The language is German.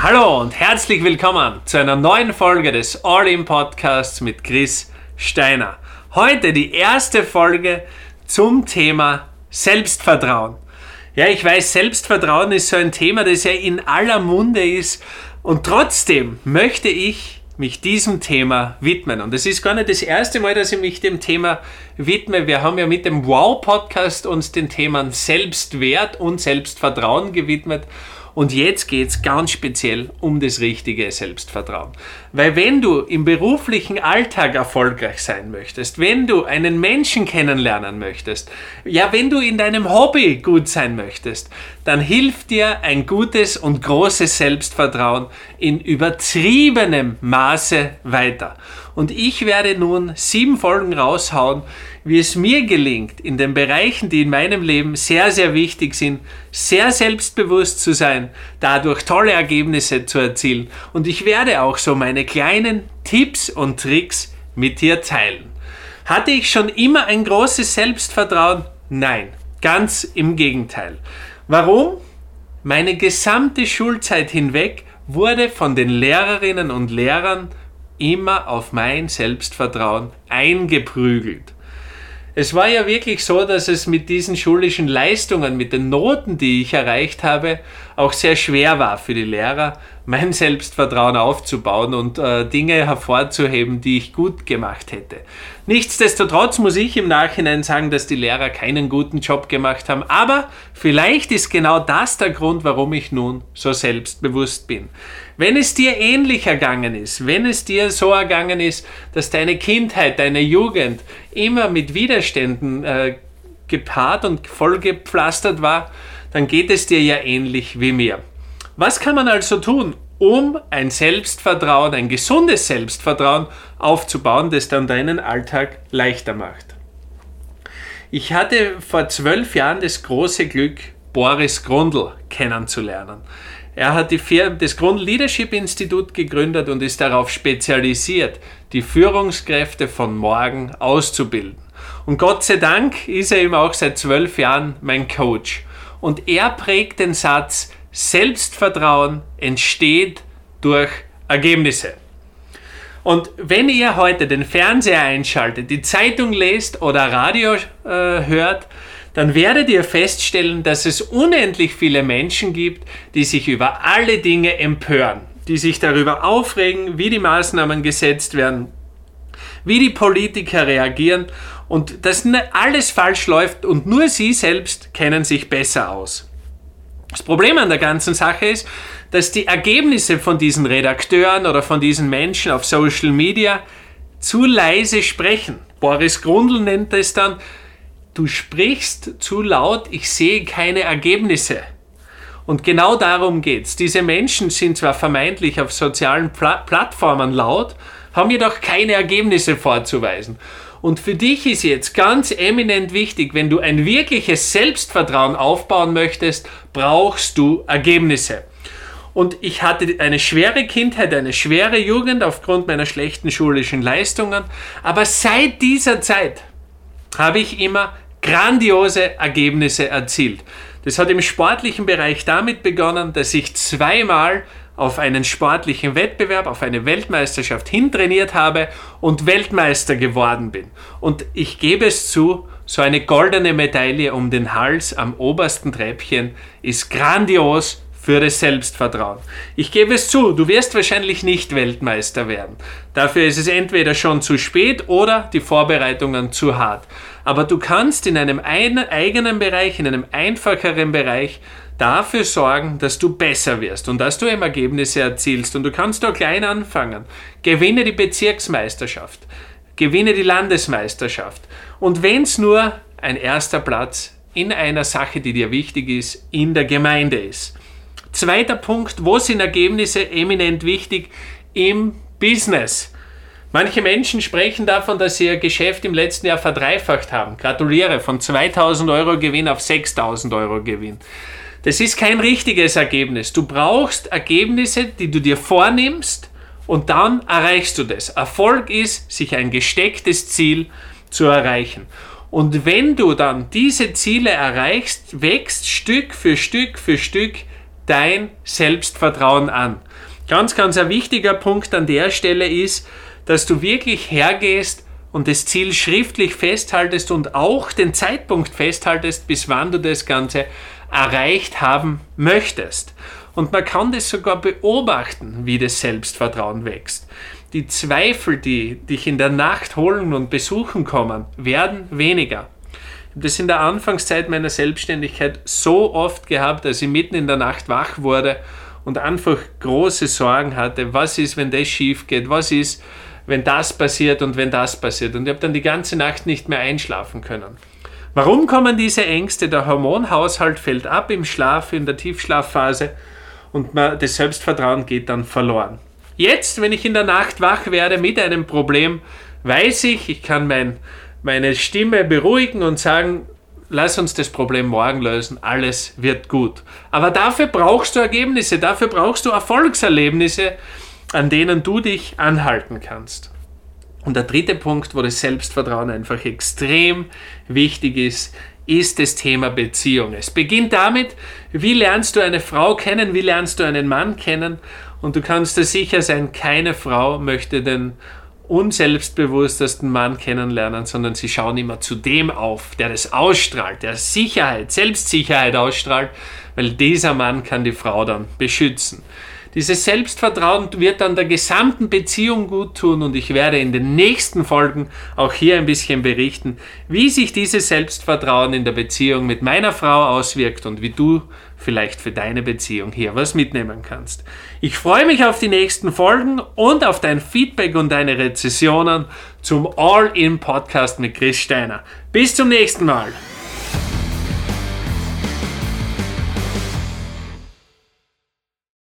Hallo und herzlich willkommen zu einer neuen Folge des All-In Podcasts mit Chris Steiner. Heute die erste Folge zum Thema Selbstvertrauen. Ja, ich weiß, Selbstvertrauen ist so ein Thema, das ja in aller Munde ist und trotzdem möchte ich mich diesem Thema widmen. Und es ist gar nicht das erste Mal, dass ich mich dem Thema widme. Wir haben ja mit dem Wow-Podcast uns den Themen Selbstwert und Selbstvertrauen gewidmet. Und jetzt geht es ganz speziell um das richtige Selbstvertrauen. Weil wenn du im beruflichen Alltag erfolgreich sein möchtest, wenn du einen Menschen kennenlernen möchtest, ja, wenn du in deinem Hobby gut sein möchtest, dann hilft dir ein gutes und großes Selbstvertrauen in übertriebenem Maße weiter. Und ich werde nun sieben Folgen raushauen, wie es mir gelingt, in den Bereichen, die in meinem Leben sehr, sehr wichtig sind, sehr selbstbewusst zu sein, dadurch tolle Ergebnisse zu erzielen. Und ich werde auch so meine kleinen Tipps und Tricks mit dir teilen. Hatte ich schon immer ein großes Selbstvertrauen? Nein, ganz im Gegenteil. Warum? Meine gesamte Schulzeit hinweg wurde von den Lehrerinnen und Lehrern immer auf mein Selbstvertrauen eingeprügelt. Es war ja wirklich so, dass es mit diesen schulischen Leistungen, mit den Noten, die ich erreicht habe, auch sehr schwer war für die Lehrer, mein Selbstvertrauen aufzubauen und äh, Dinge hervorzuheben, die ich gut gemacht hätte. Nichtsdestotrotz muss ich im Nachhinein sagen, dass die Lehrer keinen guten Job gemacht haben, aber vielleicht ist genau das der Grund, warum ich nun so selbstbewusst bin. Wenn es dir ähnlich ergangen ist, wenn es dir so ergangen ist, dass deine Kindheit, deine Jugend immer mit Widerständen äh, gepaart und vollgepflastert war, dann geht es dir ja ähnlich wie mir. Was kann man also tun, um ein Selbstvertrauen, ein gesundes Selbstvertrauen aufzubauen, das dann deinen Alltag leichter macht? Ich hatte vor zwölf Jahren das große Glück, Boris Grundl kennenzulernen. Er hat die Firma, das Grund Leadership Institut gegründet und ist darauf spezialisiert, die Führungskräfte von morgen auszubilden. Und Gott sei Dank ist er eben auch seit zwölf Jahren mein Coach. Und er prägt den Satz, Selbstvertrauen entsteht durch Ergebnisse. Und wenn ihr heute den Fernseher einschaltet, die Zeitung lest oder Radio äh, hört, dann werdet ihr feststellen, dass es unendlich viele Menschen gibt, die sich über alle Dinge empören, die sich darüber aufregen, wie die Maßnahmen gesetzt werden, wie die Politiker reagieren und dass alles falsch läuft und nur sie selbst kennen sich besser aus. Das Problem an der ganzen Sache ist, dass die Ergebnisse von diesen Redakteuren oder von diesen Menschen auf Social Media zu leise sprechen. Boris Grundl nennt es dann, du sprichst zu laut, ich sehe keine Ergebnisse. Und genau darum geht's. Diese Menschen sind zwar vermeintlich auf sozialen Pla Plattformen laut, haben jedoch keine Ergebnisse vorzuweisen. Und für dich ist jetzt ganz eminent wichtig, wenn du ein wirkliches Selbstvertrauen aufbauen möchtest, brauchst du Ergebnisse. Und ich hatte eine schwere Kindheit, eine schwere Jugend aufgrund meiner schlechten schulischen Leistungen. Aber seit dieser Zeit habe ich immer grandiose Ergebnisse erzielt. Das hat im sportlichen Bereich damit begonnen, dass ich zweimal auf einen sportlichen Wettbewerb, auf eine Weltmeisterschaft hintrainiert habe und Weltmeister geworden bin. Und ich gebe es zu, so eine goldene Medaille um den Hals am obersten Treppchen ist grandios für das Selbstvertrauen. Ich gebe es zu, du wirst wahrscheinlich nicht Weltmeister werden. Dafür ist es entweder schon zu spät oder die Vorbereitungen zu hart. Aber du kannst in einem eigenen Bereich, in einem einfacheren Bereich dafür sorgen, dass du besser wirst und dass du eben Ergebnisse erzielst. Und du kannst da klein anfangen. Gewinne die Bezirksmeisterschaft, gewinne die Landesmeisterschaft. Und wenn es nur ein erster Platz in einer Sache, die dir wichtig ist, in der Gemeinde ist. Zweiter Punkt, wo sind Ergebnisse eminent wichtig? Im Business. Manche Menschen sprechen davon, dass sie ihr Geschäft im letzten Jahr verdreifacht haben. Gratuliere, von 2000 Euro Gewinn auf 6000 Euro Gewinn. Das ist kein richtiges Ergebnis. Du brauchst Ergebnisse, die du dir vornimmst und dann erreichst du das. Erfolg ist, sich ein gestecktes Ziel zu erreichen. Und wenn du dann diese Ziele erreichst, wächst Stück für Stück für Stück dein Selbstvertrauen an. Ganz, ganz ein wichtiger Punkt an der Stelle ist, dass du wirklich hergehst und das Ziel schriftlich festhaltest und auch den Zeitpunkt festhaltest, bis wann du das Ganze erreicht haben möchtest. Und man kann das sogar beobachten, wie das Selbstvertrauen wächst. Die Zweifel, die dich in der Nacht holen und besuchen kommen, werden weniger. Das in der Anfangszeit meiner Selbstständigkeit so oft gehabt, dass ich mitten in der Nacht wach wurde und einfach große Sorgen hatte. Was ist, wenn das schief geht? Was ist, wenn das passiert und wenn das passiert? Und ich habe dann die ganze Nacht nicht mehr einschlafen können. Warum kommen diese Ängste? Der Hormonhaushalt fällt ab im Schlaf, in der Tiefschlafphase und das Selbstvertrauen geht dann verloren. Jetzt, wenn ich in der Nacht wach werde mit einem Problem, weiß ich, ich kann mein, meine Stimme beruhigen und sagen, lass uns das Problem morgen lösen, alles wird gut. Aber dafür brauchst du Ergebnisse, dafür brauchst du Erfolgserlebnisse, an denen du dich anhalten kannst. Und der dritte Punkt, wo das Selbstvertrauen einfach extrem wichtig ist, ist das Thema Beziehung. Es beginnt damit, wie lernst du eine Frau kennen, wie lernst du einen Mann kennen und du kannst dir sicher sein, keine Frau möchte den unselbstbewusstesten Mann kennenlernen, sondern sie schauen immer zu dem auf, der das ausstrahlt, der Sicherheit, Selbstsicherheit ausstrahlt, weil dieser Mann kann die Frau dann beschützen. Dieses Selbstvertrauen wird dann der gesamten Beziehung gut tun und ich werde in den nächsten Folgen auch hier ein bisschen berichten, wie sich dieses Selbstvertrauen in der Beziehung mit meiner Frau auswirkt und wie du vielleicht für deine Beziehung hier was mitnehmen kannst. Ich freue mich auf die nächsten Folgen und auf dein Feedback und deine Rezessionen zum All-In Podcast mit Chris Steiner. Bis zum nächsten Mal.